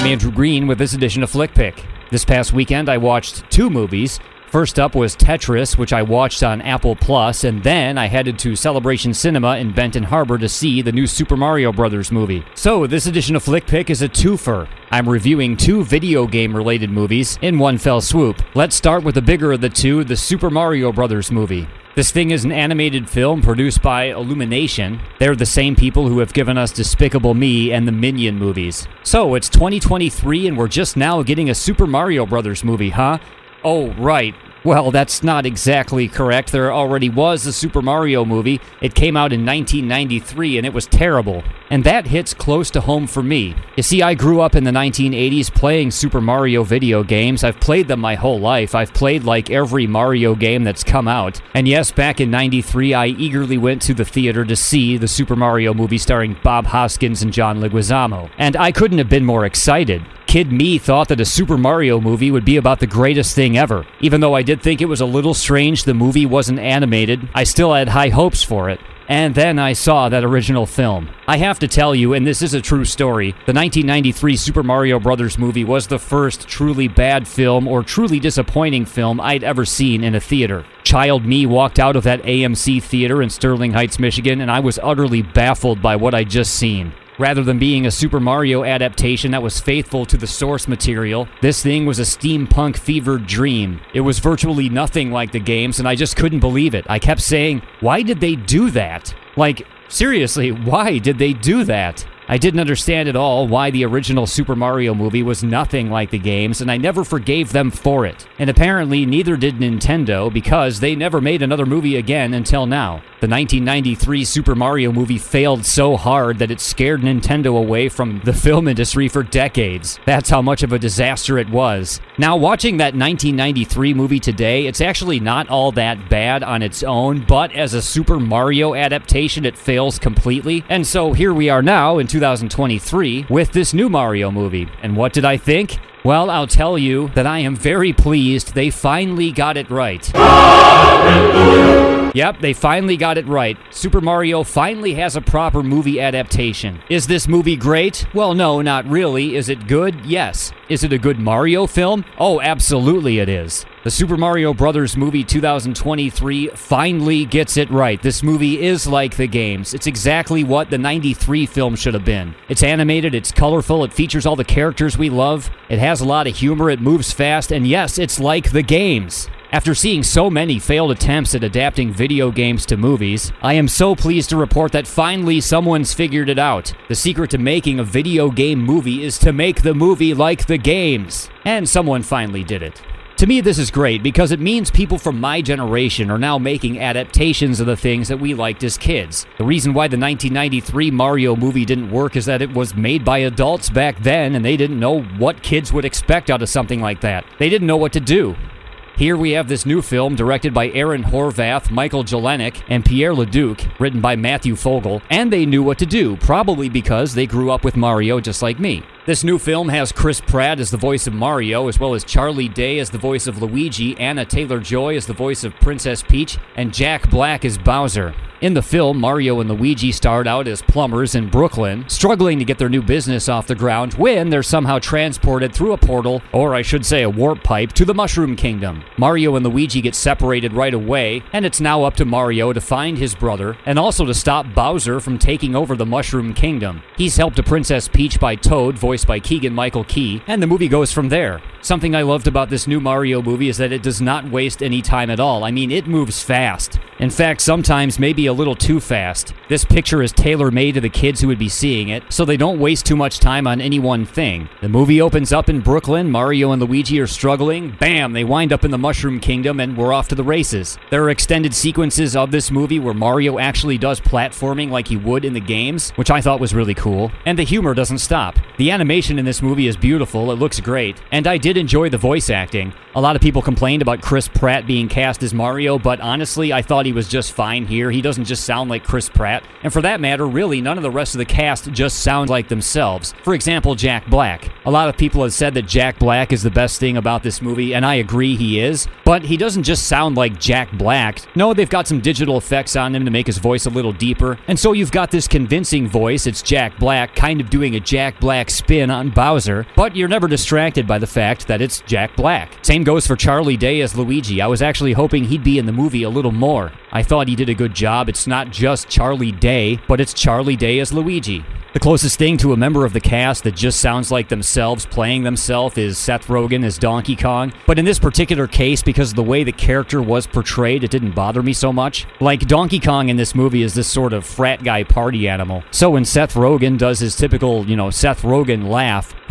I'm Andrew Green with this edition of Flick Pick. This past weekend, I watched two movies. First up was Tetris, which I watched on Apple Plus, and then I headed to Celebration Cinema in Benton Harbor to see the new Super Mario Brothers movie. So, this edition of Flick Pick is a twofer. I'm reviewing two video game related movies in one fell swoop. Let's start with the bigger of the two, the Super Mario Brothers movie. This thing is an animated film produced by Illumination. They're the same people who have given us Despicable Me and the Minion movies. So, it's 2023 and we're just now getting a Super Mario Brothers movie, huh? Oh, right. Well, that's not exactly correct. There already was a Super Mario movie. It came out in 1993 and it was terrible. And that hits close to home for me. You see, I grew up in the 1980s playing Super Mario video games. I've played them my whole life. I've played like every Mario game that's come out. And yes, back in 93, I eagerly went to the theater to see the Super Mario movie starring Bob Hoskins and John Leguizamo. And I couldn't have been more excited kid me thought that a Super Mario movie would be about the greatest thing ever. Even though I did think it was a little strange the movie wasn't animated, I still had high hopes for it. And then I saw that original film. I have to tell you, and this is a true story, the 1993 Super Mario Bros. movie was the first truly bad film or truly disappointing film I'd ever seen in a theater. Child me walked out of that AMC theater in Sterling Heights, Michigan, and I was utterly baffled by what I'd just seen. Rather than being a Super Mario adaptation that was faithful to the source material, this thing was a steampunk fevered dream. It was virtually nothing like the games, and I just couldn't believe it. I kept saying, why did they do that? Like, seriously, why did they do that? I didn't understand at all why the original Super Mario movie was nothing like the games, and I never forgave them for it. And apparently, neither did Nintendo because they never made another movie again until now. The 1993 Super Mario movie failed so hard that it scared Nintendo away from the film industry for decades. That's how much of a disaster it was. Now, watching that 1993 movie today, it's actually not all that bad on its own, but as a Super Mario adaptation, it fails completely. And so here we are now in 2023 with this new Mario movie. And what did I think? Well, I'll tell you that I am very pleased they finally got it right. Yep, they finally got it right. Super Mario finally has a proper movie adaptation. Is this movie great? Well, no, not really. Is it good? Yes. Is it a good Mario film? Oh, absolutely it is. The Super Mario Brothers movie 2023 finally gets it right. This movie is like the games. It's exactly what the 93 film should have been. It's animated, it's colorful, it features all the characters we love, it has a lot of humor, it moves fast, and yes, it's like the games. After seeing so many failed attempts at adapting video games to movies, I am so pleased to report that finally someone's figured it out. The secret to making a video game movie is to make the movie like the games. And someone finally did it. To me, this is great because it means people from my generation are now making adaptations of the things that we liked as kids. The reason why the 1993 Mario movie didn't work is that it was made by adults back then and they didn't know what kids would expect out of something like that. They didn't know what to do. Here we have this new film directed by Aaron Horvath, Michael Jelenic, and Pierre Leduc, written by Matthew Fogel, and they knew what to do, probably because they grew up with Mario just like me. This new film has Chris Pratt as the voice of Mario, as well as Charlie Day as the voice of Luigi, Anya Taylor Joy as the voice of Princess Peach, and Jack Black as Bowser. In the film, Mario and Luigi start out as plumbers in Brooklyn, struggling to get their new business off the ground when they're somehow transported through a portal, or I should say a warp pipe, to the Mushroom Kingdom. Mario and Luigi get separated right away, and it's now up to Mario to find his brother and also to stop Bowser from taking over the Mushroom Kingdom. He's helped to Princess Peach by Toad, voiced by Keegan Michael Key, and the movie goes from there. Something I loved about this new Mario movie is that it does not waste any time at all. I mean, it moves fast. In fact, sometimes maybe a little too fast. This picture is tailor made to the kids who would be seeing it, so they don't waste too much time on any one thing. The movie opens up in Brooklyn, Mario and Luigi are struggling, bam, they wind up in the Mushroom Kingdom, and we're off to the races. There are extended sequences of this movie where Mario actually does platforming like he would in the games, which I thought was really cool, and the humor doesn't stop. The animation in this movie is beautiful, it looks great, and I did enjoy the voice acting. A lot of people complained about Chris Pratt being cast as Mario, but honestly, I thought he was just fine here. He doesn't just sound like Chris Pratt. And for that matter, really, none of the rest of the cast just sound like themselves. For example, Jack Black. A lot of people have said that Jack Black is the best thing about this movie, and I agree he is. But he doesn't just sound like Jack Black. No, they've got some digital effects on him to make his voice a little deeper. And so you've got this convincing voice. It's Jack Black, kind of doing a Jack Black spin on Bowser. But you're never distracted by the fact that it's Jack Black. Same goes for Charlie Day as Luigi. I was actually hoping he'd be in the movie a little more. I thought he did a good job. It's not just Charlie Day, but it's Charlie Day as Luigi. The closest thing to a member of the cast that just sounds like themselves playing themselves is Seth Rogen as Donkey Kong. But in this particular case, because of the way the character was portrayed, it didn't bother me so much. Like Donkey Kong in this movie is this sort of frat guy party animal. So when Seth Rogen does his typical, you know, Seth Rogen laugh,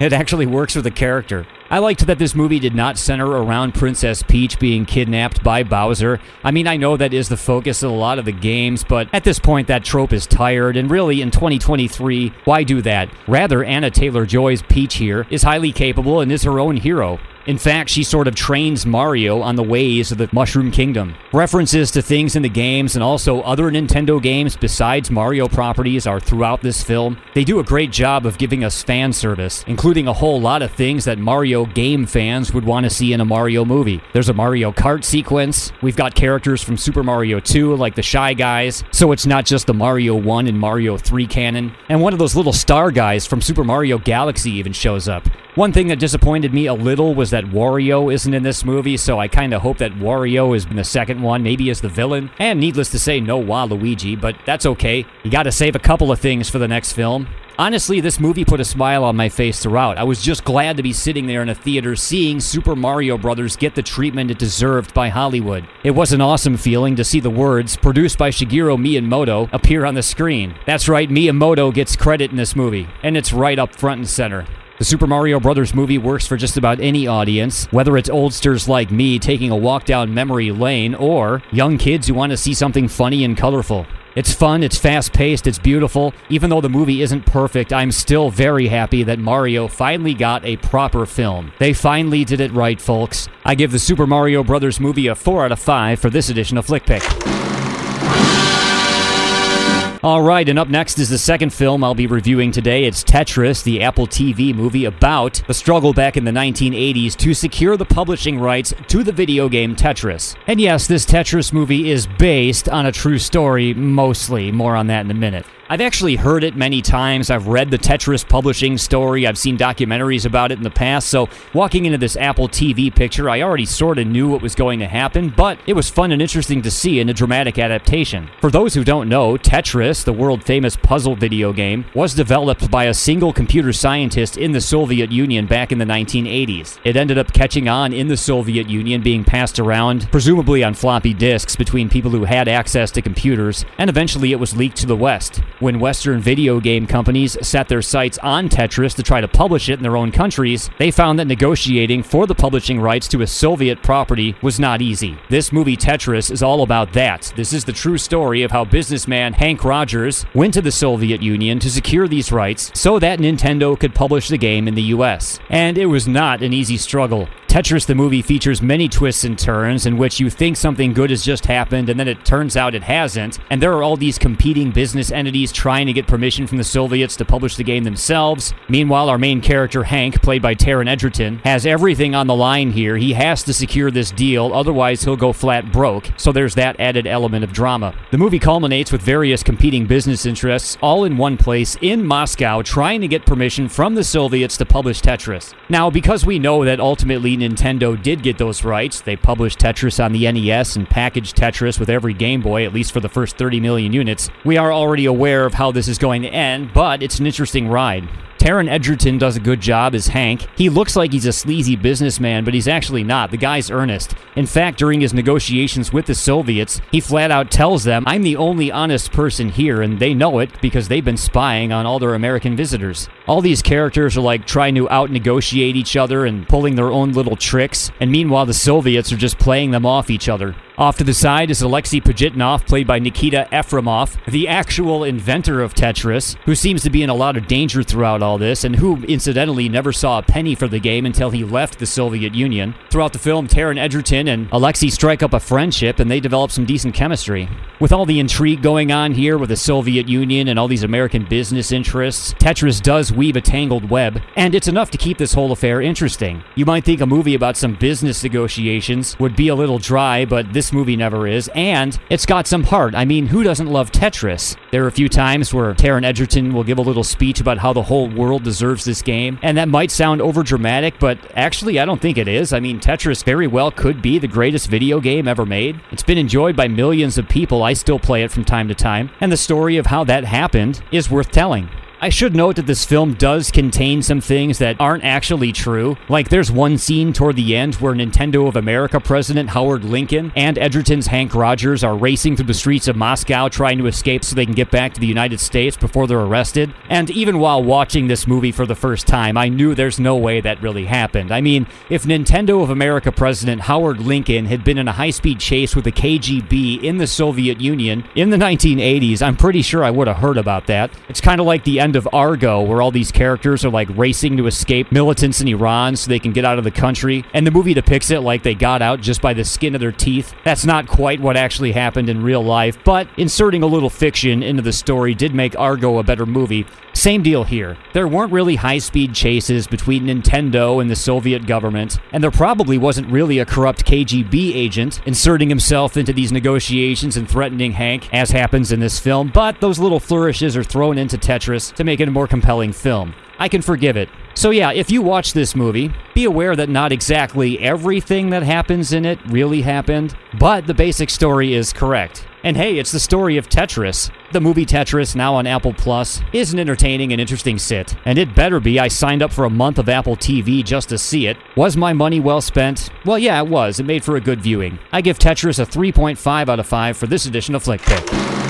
it actually works for the character. I liked that this movie did not center around Princess Peach being kidnapped by Bowser. I mean, I know that is the focus of a lot of the games, but at this point, that trope is tired, and really, in 2023, why do that? Rather, Anya Taylor Joy's Peach here is highly capable and is her own hero. In fact, she sort of trains Mario on the ways of the Mushroom Kingdom. References to things in the games and also other Nintendo games besides Mario properties are throughout this film. They do a great job of giving us fan service, including a whole lot of things that Mario game fans would want to see in a Mario movie. There's a Mario Kart sequence. We've got characters from Super Mario 2 like the Shy Guys, so it's not just the Mario 1 and Mario 3 canon. And one of those little star guys from Super Mario Galaxy even shows up. One thing that disappointed me a little was that Wario isn't in this movie, so I kind of hope that Wario is in the second one, maybe as the villain. And needless to say, no Waluigi, but that's okay. You gotta save a couple of things for the next film. Honestly, this movie put a smile on my face throughout. I was just glad to be sitting there in a theater seeing Super Mario Brothers get the treatment it deserved by Hollywood. It was an awesome feeling to see the words, produced by Shigeru Miyamoto, appear on the screen. That's right, Miyamoto gets credit in this movie, and it's right up front and center. The Super Mario Brothers movie works for just about any audience, whether it's oldsters like me taking a walk down memory lane or young kids who want to see something funny and colorful. It's fun, it's fast paced, it's beautiful. Even though the movie isn't perfect, I'm still very happy that Mario finally got a proper film. They finally did it right, folks. I give the Super Mario Brothers movie a 4 out of 5 for this edition of Flick Pick. All right, and up next is the second film I'll be reviewing today. It's Tetris, the Apple TV movie about the struggle back in the 1980s to secure the publishing rights to the video game Tetris. And yes, this Tetris movie is based on a true story, mostly. More on that in a minute. I've actually heard it many times. I've read the Tetris publishing story. I've seen documentaries about it in the past. So, walking into this Apple TV picture, I already sort of knew what was going to happen, but it was fun and interesting to see in a dramatic adaptation. For those who don't know, Tetris, the world famous puzzle video game, was developed by a single computer scientist in the Soviet Union back in the 1980s. It ended up catching on in the Soviet Union, being passed around, presumably on floppy disks, between people who had access to computers, and eventually it was leaked to the West when Western video game companies set their sights on Tetris to try to publish it in their own countries, they found that negotiating for the publishing rights to a Soviet property was not easy. This movie, Tetris, is all about that. This is the true story of how businessman Hank Rogers went to the Soviet Union to secure these rights so that Nintendo could publish the game in the US. And it was not an easy struggle. Tetris the movie features many twists and turns in which you think something good has just happened and then it turns out it hasn't. And there are all these competing business entities trying to get permission from the Soviets to publish the game themselves. Meanwhile, our main character, Hank, played by Taron Egerton, has everything on the line here. He has to secure this deal, otherwise, he'll go flat broke. So there's that added element of drama. The movie culminates with various competing business interests all in one place in Moscow trying to get permission from the Soviets to publish Tetris. Now, because we know that ultimately Nintendo did get those rights. They published Tetris on the NES and packaged Tetris with every Game Boy, at least for the first 30 million units. We are already aware of how this is going to end, but it's an interesting ride. Taron Egerton does a good job as Hank. He looks like he's a sleazy businessman, but he's actually not. The guy's earnest. In fact, during his negotiations with the Soviets, he flat out tells them, I'm the only honest person here, and they know it because they've been spying on all their American visitors. All these characters are like trying to out negotiate each other and pulling their own little tricks, and meanwhile, the Soviets are just playing them off each other. Off to the side is Alexei Pajitnov, played by Nikita Efremov, the actual inventor of Tetris, who seems to be in a lot of danger throughout all this, and who, incidentally, never saw a penny for the game until he left the Soviet Union. Throughout the film, Taron Egerton and Alexei strike up a friendship, and they develop some decent chemistry. With all the intrigue going on here with the Soviet Union and all these American business interests, Tetris does weave a tangled web, and it's enough to keep this whole affair interesting. You might think a movie about some business negotiations would be a little dry, but this movie never is, and it's got some heart. I mean, who doesn't love Tetris? There are a few times where Taron Egerton will give a little speech about how the whole world deserves this game, and that might sound overdramatic, but actually, I don't think it is. I mean, Tetris very well could be the greatest video game ever made. It's been enjoyed by millions of people. I still play it from time to time, and the story of how that happened is worth telling. I should note that this film does contain some things that aren't actually true. Like, there's one scene toward the end where Nintendo of America president Howard Lincoln and Egerton's Hank Rogers are racing through the streets of Moscow trying to escape so they can get back to the United States before they're arrested. And even while watching this movie for the first time, I knew there's no way that really happened. I mean, if Nintendo of America president Howard Lincoln had been in a high speed chase with the KGB in the Soviet Union in the 1980s, I'm pretty sure I would have heard about that. It's kind of like the end of Argo, where all these characters are like racing to escape militants in Iran so they can get out of the country. And the movie depicts it like they got out just by the skin of their teeth. That's not quite what actually happened in real life, but inserting a little fiction into the story did make Argo a better movie. Same deal here. There weren't really high speed chases between Nintendo and the Soviet government, and there probably wasn't really a corrupt KGB agent inserting himself into these negotiations and threatening Hank, as happens in this film, but those little flourishes are thrown into Tetris to make it a more compelling film. I can forgive it. So, yeah, if you watch this movie, be aware that not exactly everything that happens in it really happened, but the basic story is correct. And hey, it's the story of Tetris. The movie Tetris, now on Apple Plus, is an entertaining and interesting sit. And it better be. I signed up for a month of Apple TV just to see it. Was my money well spent? Well, yeah, it was. It made for a good viewing. I give Tetris a 3.5 out of 5 for this edition of Flick Pick.